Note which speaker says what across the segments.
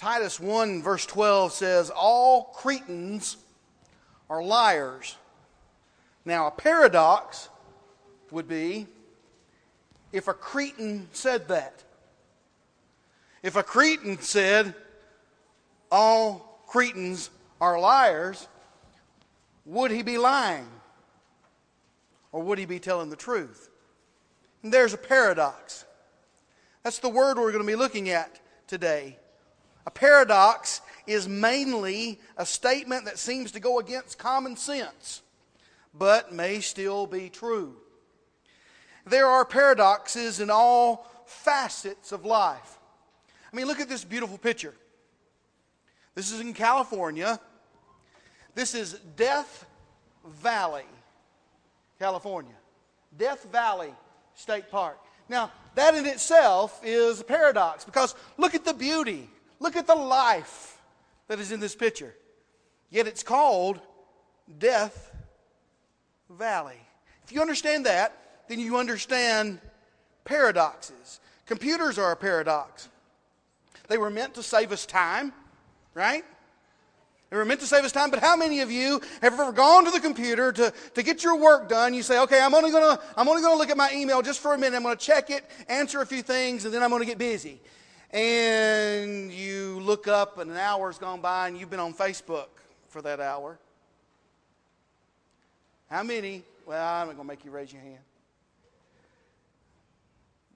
Speaker 1: Titus 1, verse 12 says, All Cretans are liars. Now, a paradox would be if a Cretan said that. If a Cretan said, All Cretans are liars, would he be lying? Or would he be telling the truth? And there's a paradox. That's the word we're going to be looking at today. A paradox is mainly a statement that seems to go against common sense, but may still be true. There are paradoxes in all facets of life. I mean, look at this beautiful picture. This is in California. This is Death Valley, California. Death Valley State Park. Now, that in itself is a paradox because look at the beauty, look at the life that is in this picture. Yet it's called Death Valley. If you understand that, then you understand paradoxes. Computers are a paradox. They were meant to save us time, right? They were meant to save us time, but how many of you have ever gone to the computer to, to get your work done? You say, okay, I'm only gonna I'm only gonna look at my email just for a minute. I'm gonna check it, answer a few things, and then I'm gonna get busy. And you look up and an hour's gone by and you've been on Facebook for that hour. How many? Well, I'm not gonna make you raise your hand.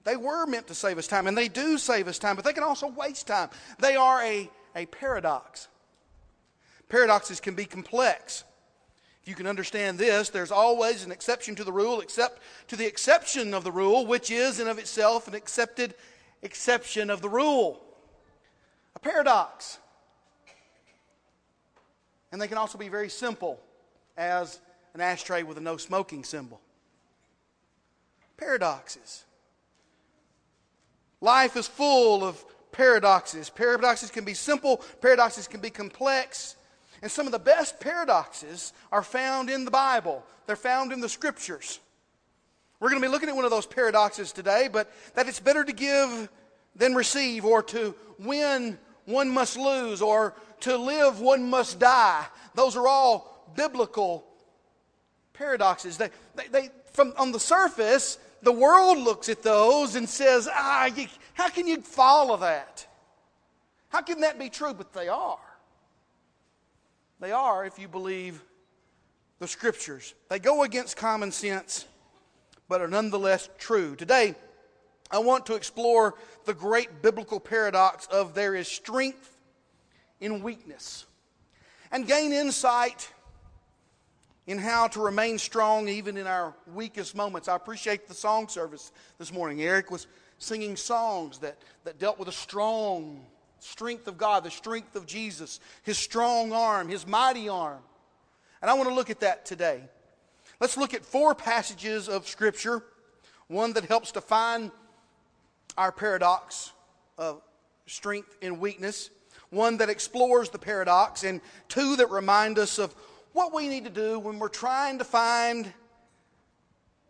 Speaker 1: They were meant to save us time, and they do save us time, but they can also waste time. They are a, a paradox. Paradoxes can be complex. If you can understand this, there's always an exception to the rule, except to the exception of the rule, which is in of itself an accepted exception of the rule. A paradox. And they can also be very simple, as an ashtray with a no smoking symbol. Paradoxes. Life is full of paradoxes. Paradoxes can be simple, paradoxes can be complex. And some of the best paradoxes are found in the Bible, they're found in the scriptures. We're going to be looking at one of those paradoxes today, but that it's better to give than receive, or to win, one must lose, or to live, one must die. Those are all biblical paradoxes. They, they, they, from on the surface, the world looks at those and says, ah, you, how can you follow that? How can that be true? But they are. They are if you believe the scriptures. They go against common sense, but are nonetheless true. Today, I want to explore the great biblical paradox of there is strength in weakness and gain insight in how to remain strong even in our weakest moments. I appreciate the song service this morning. Eric was singing songs that, that dealt with a strong strength of God, the strength of Jesus, His strong arm, His mighty arm. And I want to look at that today. Let's look at four passages of Scripture one that helps define our paradox of strength and weakness, one that explores the paradox, and two that remind us of what we need to do when we're trying to find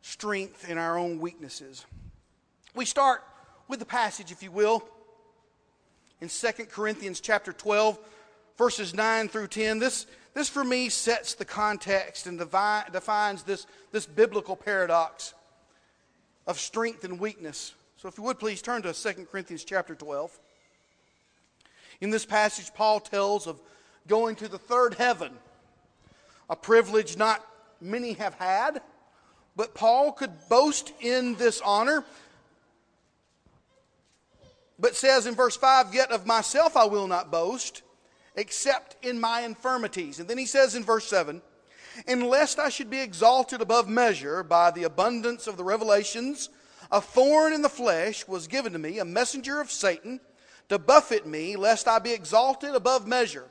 Speaker 1: strength in our own weaknesses. We start with the passage, if you will, in 2 Corinthians chapter 12, verses 9 through 10. This, this for me sets the context and defines this, this biblical paradox of strength and weakness. So if you would please turn to 2 Corinthians chapter 12. In this passage, Paul tells of going to the third heaven, a privilege not many have had, but Paul could boast in this honor but says in verse 5, Yet of myself I will not boast, except in my infirmities. And then he says in verse 7, And lest I should be exalted above measure by the abundance of the revelations, a thorn in the flesh was given to me, a messenger of Satan, to buffet me, lest I be exalted above measure.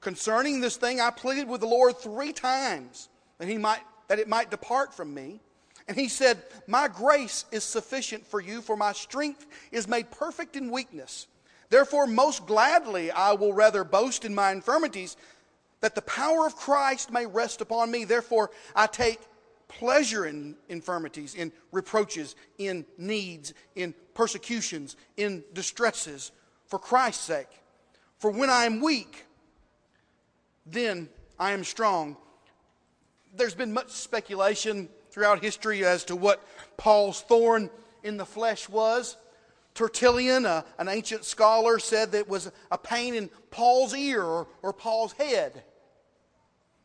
Speaker 1: Concerning this thing I pleaded with the Lord three times that, he might, that it might depart from me. And he said, My grace is sufficient for you, for my strength is made perfect in weakness. Therefore, most gladly I will rather boast in my infirmities, that the power of Christ may rest upon me. Therefore, I take pleasure in infirmities, in reproaches, in needs, in persecutions, in distresses, for Christ's sake. For when I am weak, then I am strong. There's been much speculation throughout history as to what Paul's thorn in the flesh was. Tertullian, a, an ancient scholar, said that it was a pain in Paul's ear or, or Paul's head.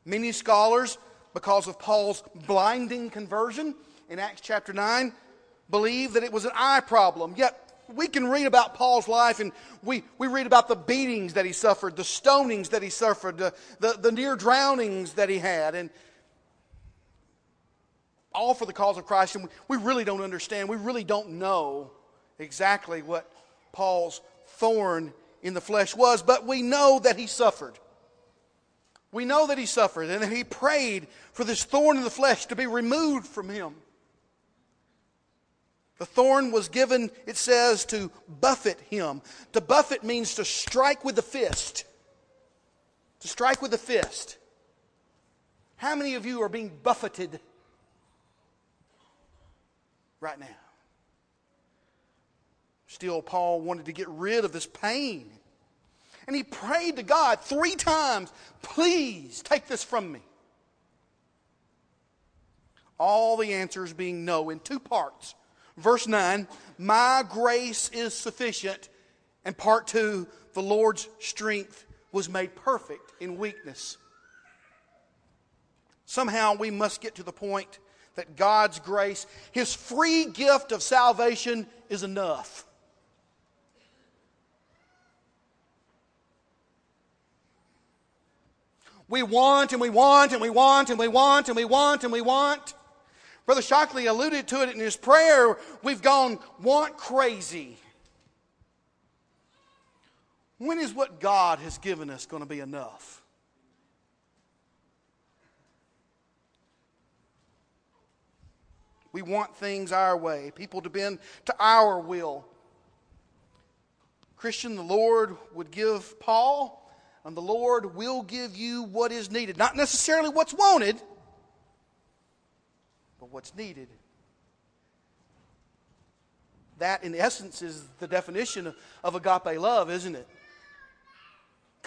Speaker 1: Many scholars, because of Paul's blinding conversion in Acts chapter 9, believe that it was an eye problem. Yet we can read about Paul's life and we, we read about the beatings that he suffered, the stonings that he suffered, the, the, the near drownings that he had. And all for the cause of Christ, and we really don't understand, we really don't know exactly what Paul's thorn in the flesh was, but we know that he suffered. We know that he suffered and that he prayed for this thorn in the flesh to be removed from him. The thorn was given, it says, to buffet him. To buffet means to strike with the fist. To strike with the fist. How many of you are being buffeted right now. Still, Paul wanted to get rid of this pain. And he prayed to God three times, please take this from me. All the answers being no in two parts. Verse 9, my grace is sufficient. And part 2, the Lord's strength was made perfect in weakness. Somehow we must get to the point that God's grace, His free gift of salvation, is enough. We want and we want and we want and we want and we want and we want. Brother Shockley alluded to it in his prayer. We've gone want crazy. When is what God has given us going to be enough? We want things our way, people to bend to our will. Christian, the Lord would give Paul, and the Lord will give you what is needed. Not necessarily what's wanted, but what's needed. That, in essence, is the definition of, agape love, isn't it?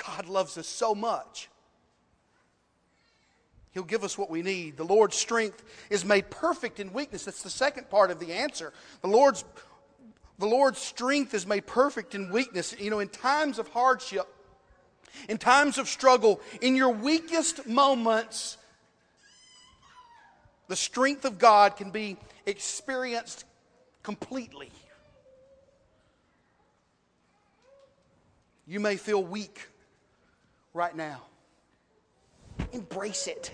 Speaker 1: God loves us so much He'll give us what we need. The Lord's strength is made perfect in weakness. That's the second part of the answer. The Lord's, the Lord's strength is made perfect in weakness. You know, in times of hardship, in times of struggle, in your weakest moments, the strength of God can be experienced completely. You may feel weak right now. Embrace it.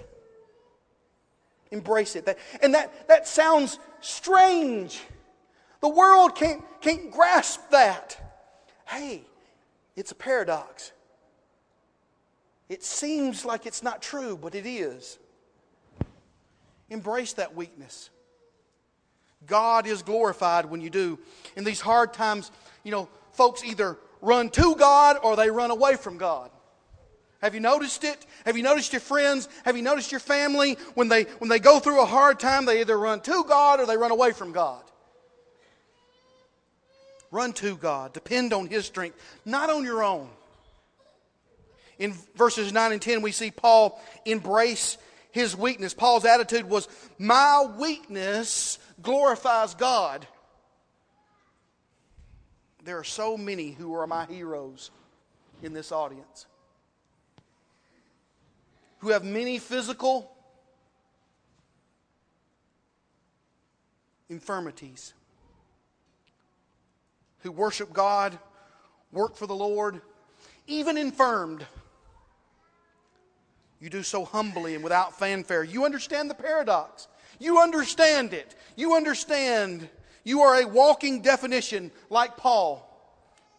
Speaker 1: Embrace it. And that, that sounds strange. The world can't, can't grasp that. Hey, it's a paradox. It seems like it's not true, but it is. Embrace that weakness. God is glorified when you do. In these hard times, you know, folks either run to God or they run away from God. Have you noticed it? Have you noticed your friends? Have you noticed your family? When they, when they go through a hard time, they either run to God or they run away from God. Run to God. Depend on His strength, not on your own. In verses 9 and 10, we see Paul embrace his weakness. Paul's attitude was, My weakness glorifies God. There are so many who are my heroes in this audience who have many physical infirmities, who worship God, work for the Lord, even infirmed. You do so humbly and without fanfare. You understand the paradox. You understand it. You understand. You are a walking definition like Paul.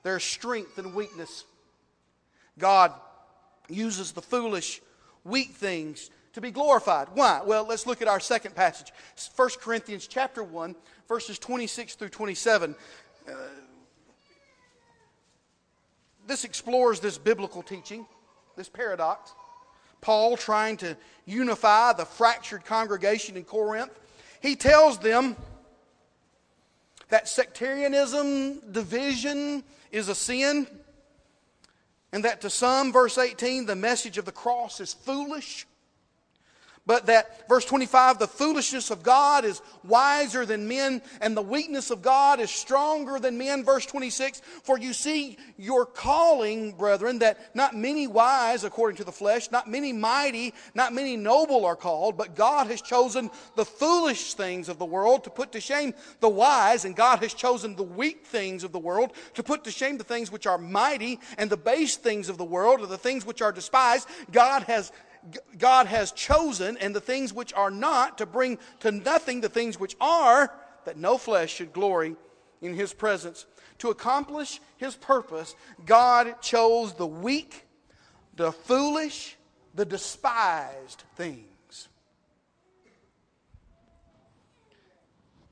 Speaker 1: There's strength and weakness. God uses the foolish weak things to be glorified. Why? Well, let's look at our second passage. 1 Corinthians chapter 1, verses 26 through 27. Uh, this explores this biblical teaching, this paradox. Paul trying to unify the fractured congregation in Corinth. He tells them that sectarianism, division, is a sin And that to some, verse 18, the message of the cross is foolish. But that, verse 25, the foolishness of God is wiser than men, and the weakness of God is stronger than men. Verse 26, for you see your calling, brethren, that not many wise according to the flesh, not many mighty, not many noble are called, but God has chosen the foolish things of the world to put to shame the wise, and God has chosen the weak things of the world to put to shame the things which are mighty, and the base things of the world, or the things which are despised. God has God has chosen, and the things which are not, to bring to nothing the things which are, that no flesh should glory in his presence. To accomplish his purpose, God chose the weak, the foolish, the despised things.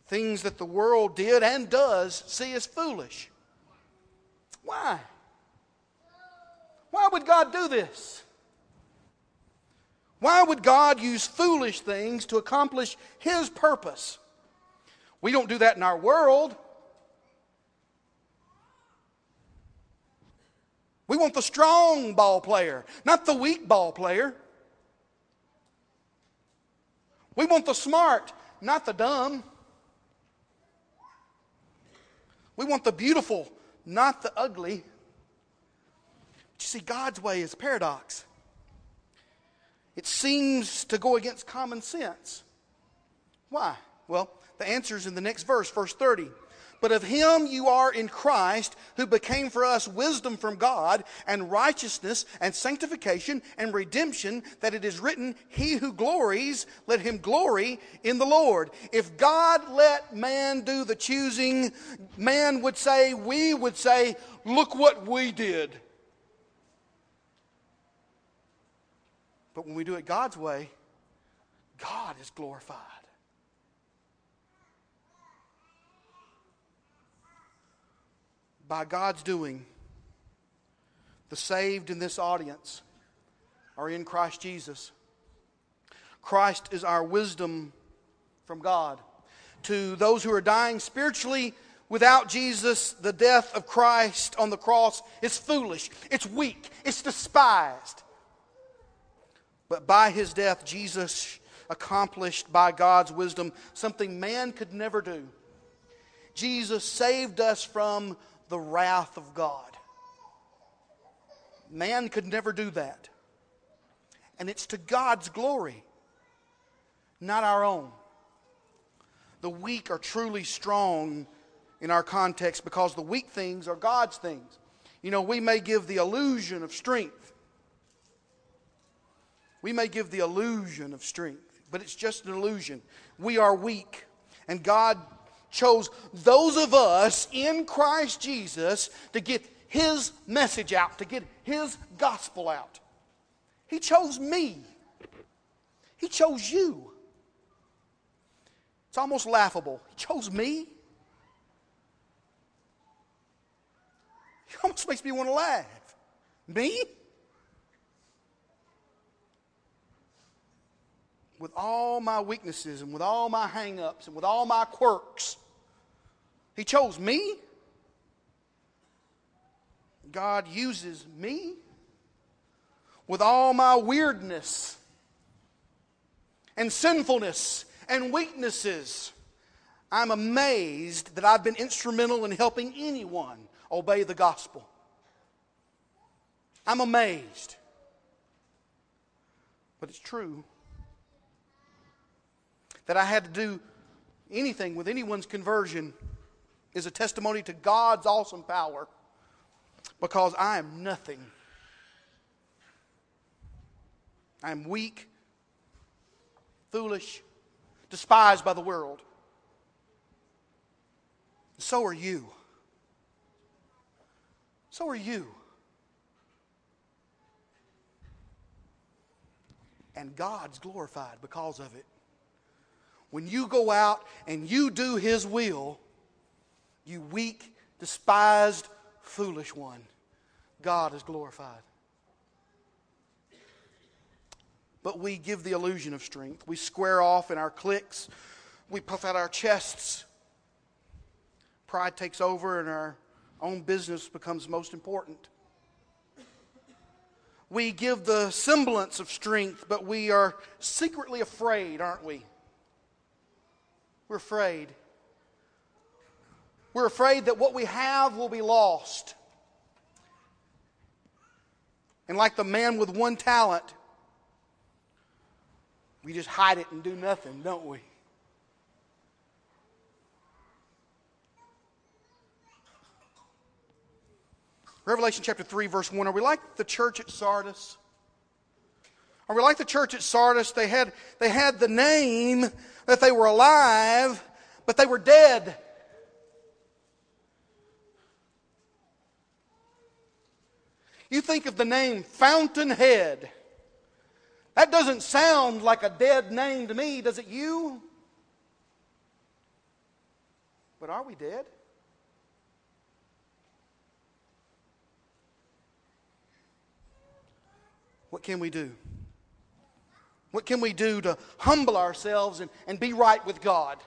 Speaker 1: Things that the world did and does see as foolish. Why? Why would God do this? Why would God use foolish things to accomplish His purpose? We don't do that in our world. We want the strong ball player, not the weak ball player. We want the smart, not the dumb. We want the beautiful, not the ugly. But you see, God's way is paradox. It seems to go against common sense. Why? Well, the answer is in the next verse, verse 30. But of him you are in Christ, who became for us wisdom from God, and righteousness, and sanctification, and redemption, that it is written, He who glories, let him glory in the Lord. If God let man do the choosing, man would say, we would say, Look what we did. But when we do it God's way, God is glorified. By God's doing, the saved in this audience are in Christ Jesus. Christ is our wisdom from God. To those who are dying spiritually without Jesus, the death of Christ on the cross is foolish, it's weak, it's despised. But by his death, Jesus accomplished by God's wisdom something man could never do. Jesus saved us from the wrath of God. Man could never do that. And it's to God's glory, not our own. The weak are truly strong in our context because the weak things are God's things. You know, we may give the illusion of strength we may give the illusion of strength, but it's just an illusion. We are weak, and God chose those of us in Christ Jesus to get His message out, to get His gospel out. He chose me, He chose you. It's almost laughable. He chose me. It almost makes me want to laugh. Me? With all my weaknesses and with all my hang ups and with all my quirks. He chose me. God uses me with all my weirdness and sinfulness and weaknesses. I'm amazed that I've been instrumental in helping anyone obey the gospel. I'm amazed. But it's true that I had to do anything with anyone's conversion is a testimony to God's awesome power because I am nothing. I am weak, foolish, despised by the world. So are you. So are you. And God's glorified because of it. When you go out and you do His will, you weak, despised, foolish one, God is glorified. But we give the illusion of strength. We square off in our cliques, We puff out our chests. Pride takes over and our own business becomes most important. we give the semblance of strength, but we are secretly afraid, aren't we? We're afraid. We're afraid that what we have will be lost. And like the man with one talent, we just hide it and do nothing, don't we? Revelation chapter 3, verse 1. Are we like the church at Sardis? Are we like the church at Sardis? They had, they had the name that they were alive, but they were dead. You think of the name Fountainhead. That doesn't sound like a dead name to me, does it you? But are we dead? What can we do? What can we do to humble ourselves and, and be right with God?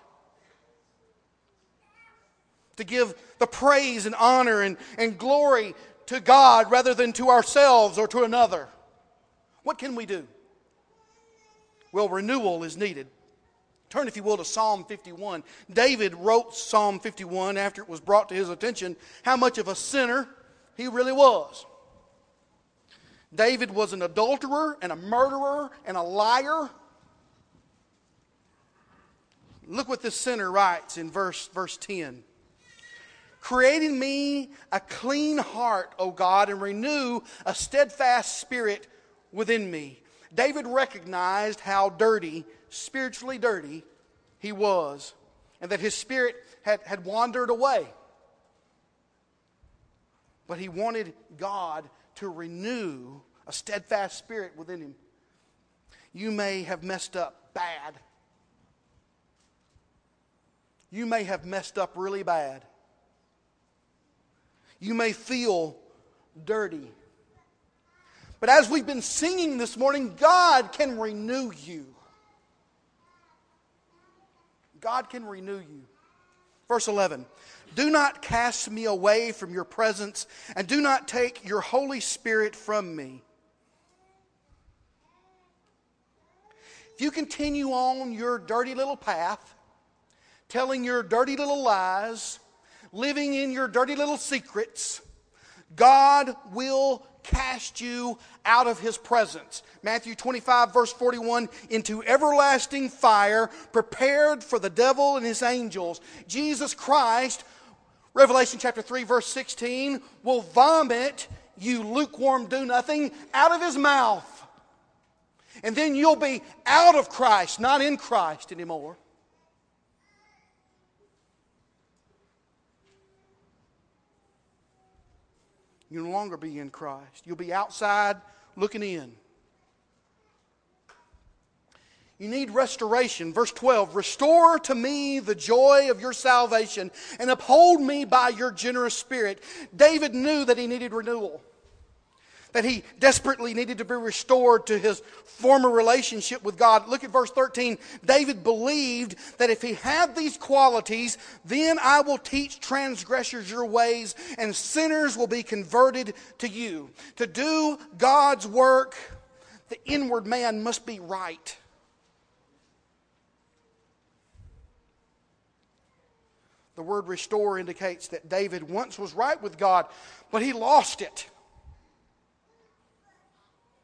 Speaker 1: To give the praise and honor and, and glory to God rather than to ourselves or to another. What can we do? Well, renewal is needed. Turn, if you will, to Psalm 51. David wrote Psalm 51 after it was brought to his attention how much of a sinner he really was. David was an adulterer and a murderer and a liar. Look what this sinner writes in verse, verse 10 Create in me a clean heart, O God, and renew a steadfast spirit within me. David recognized how dirty, spiritually dirty, he was, and that his spirit had, had wandered away. But he wanted God to renew a steadfast spirit within him. You may have messed up bad. You may have messed up really bad. You may feel dirty. But as we've been singing this morning, God can renew you. God can renew you. Verse 11 Do not cast me away from your presence, and do not take your Holy Spirit from me. If you continue on your dirty little path, telling your dirty little lies, living in your dirty little secrets, God will cast you out of his presence. Matthew 25, verse 41 into everlasting fire, prepared for the devil and his angels. Jesus Christ, Revelation chapter 3, verse 16, will vomit you lukewarm do nothing out of his mouth. And then you'll be out of Christ, not in Christ anymore. You'll no longer be in Christ. You'll be outside looking in. You need restoration. Verse 12 Restore to me the joy of your salvation and uphold me by your generous spirit. David knew that he needed renewal that he desperately needed to be restored to his former relationship with God. Look at verse 13. David believed that if he had these qualities, then I will teach transgressors your ways, and sinners will be converted to you. To do God's work, the inward man must be right. The word restore indicates that David once was right with God, but he lost it.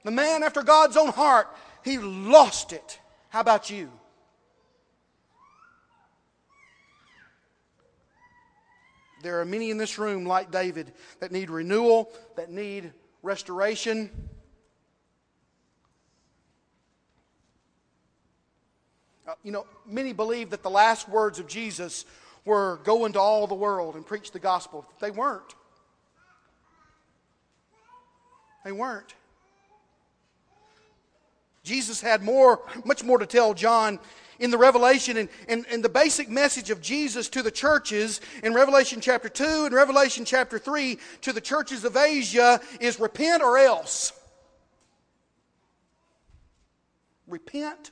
Speaker 1: The man after God's own heart, he lost it. How about you? There are many in this room, like David, that need renewal, that need restoration. Uh, you know, many believe that the last words of Jesus were go into all the world and preach the gospel. They weren't. They weren't. Jesus had more, much more to tell John in the Revelation and, and, and, the basic message of Jesus to the churches in Revelation chapter 2 and Revelation chapter 3 to the churches of Asia is repent or else. Repent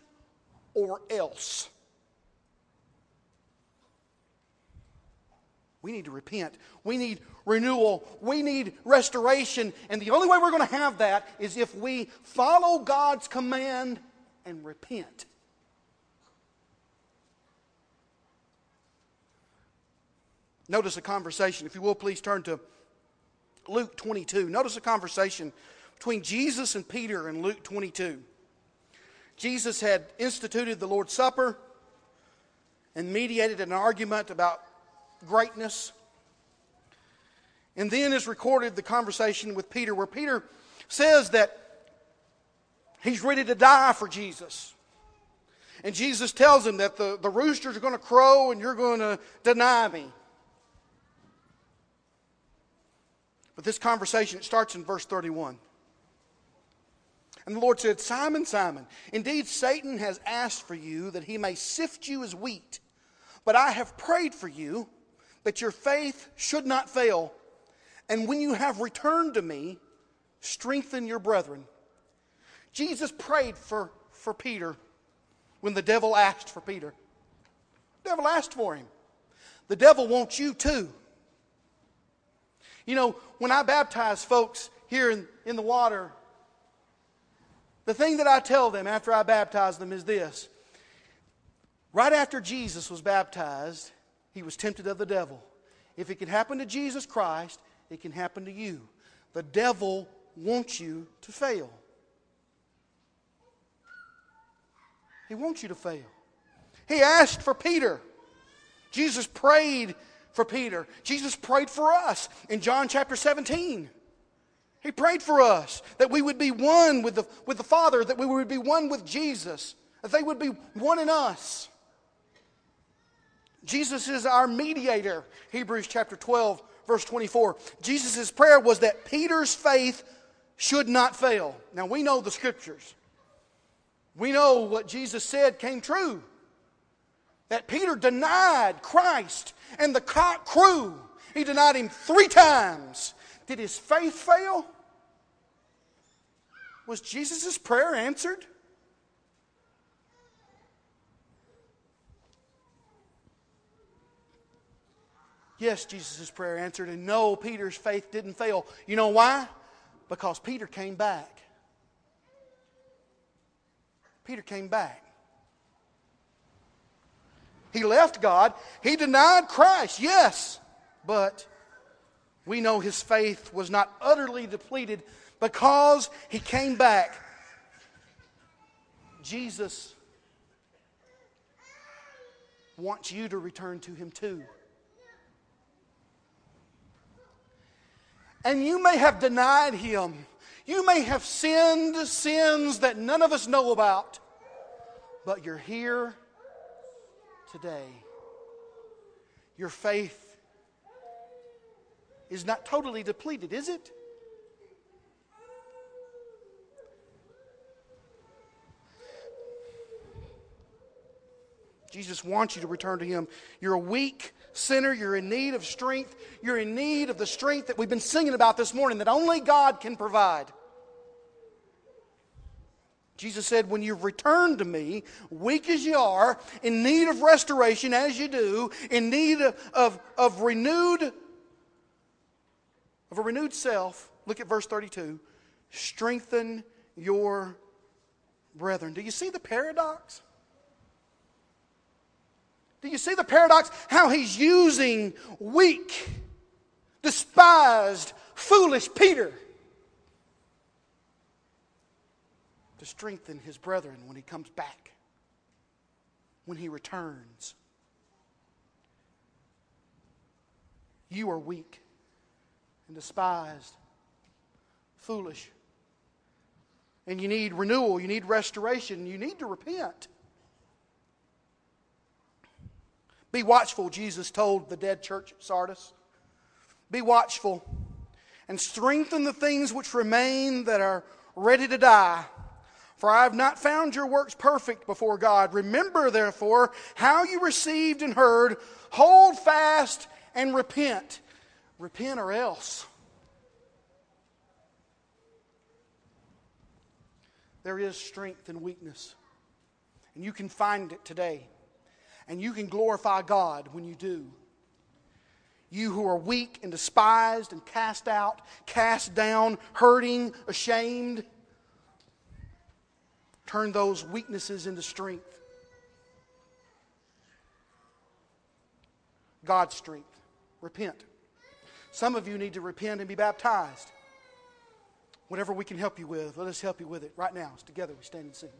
Speaker 1: or else. We need to repent. We need renewal. We need restoration. And the only way we're going to have that is if we follow God's command and repent. Notice a conversation. If you will, please turn to Luke 22. Notice a conversation between Jesus and Peter in Luke 22. Jesus had instituted the Lord's Supper and mediated an argument about greatness. And then is recorded the conversation with Peter, where Peter says that he's ready to die for Jesus. And Jesus tells him that the, the roosters are going to crow and you're going to deny me. But this conversation, it starts in verse 31. And the Lord said, Simon, Simon, indeed Satan has asked for you that he may sift you as wheat. But I have prayed for you that your faith should not fail. And when you have returned to me, strengthen your brethren. Jesus prayed for, for Peter when the devil asked for Peter. The devil asked for him. The devil wants you too. You know, when I baptize folks here in, in the water, the thing that I tell them after I baptize them is this. Right after Jesus was baptized, he was tempted of the devil. If it can happen to Jesus Christ, it can happen to you. The devil wants you to fail. He wants you to fail. He asked for Peter. Jesus prayed for Peter. Jesus prayed for us in John chapter 17. He prayed for us that we would be one with the, with the Father, that we would be one with Jesus, that they would be one in us. Jesus is our mediator. Hebrews chapter 12, verse 24. Jesus' prayer was that Peter's faith should not fail. Now we know the scriptures. We know what Jesus said came true. That Peter denied Christ and the cock crew. He denied him three times. Did his faith fail? Was Jesus' prayer answered? Yes, Jesus' prayer answered, and no, Peter's faith didn't fail. You know why? Because Peter came back. Peter came back. He left God. He denied Christ, yes, but we know his faith was not utterly depleted because he came back. Jesus wants you to return to him too. And you may have denied him. You may have sinned sins that none of us know about. But you're here today. Your faith is not totally depleted, is it? Jesus wants you to return to Him. You're a weak sinner. You're in need of strength. You're in need of the strength that we've been singing about this morning that only God can provide. Jesus said, When you've returned to me, weak as you are, in need of restoration as you do, in need of, of, of renewed of a renewed self, look at verse 32. Strengthen your brethren. Do you see the paradox? Do you see the paradox? How he's using weak, despised, foolish Peter to strengthen his brethren when he comes back, when he returns. You are weak and despised, foolish. And you need renewal, you need restoration, you need to repent. Be watchful, Jesus told the dead church at Sardis. Be watchful and strengthen the things which remain that are ready to die. For I have not found your works perfect before God. Remember, therefore, how you received and heard. Hold fast and repent. Repent or else. There is strength and weakness, and you can find it today. And you can glorify God when you do. You who are weak and despised and cast out, cast down, hurting, ashamed, turn those weaknesses into strength. God's strength. Repent. Some of you need to repent and be baptized. Whatever we can help you with, let us help you with it right now. Together we stand and sing.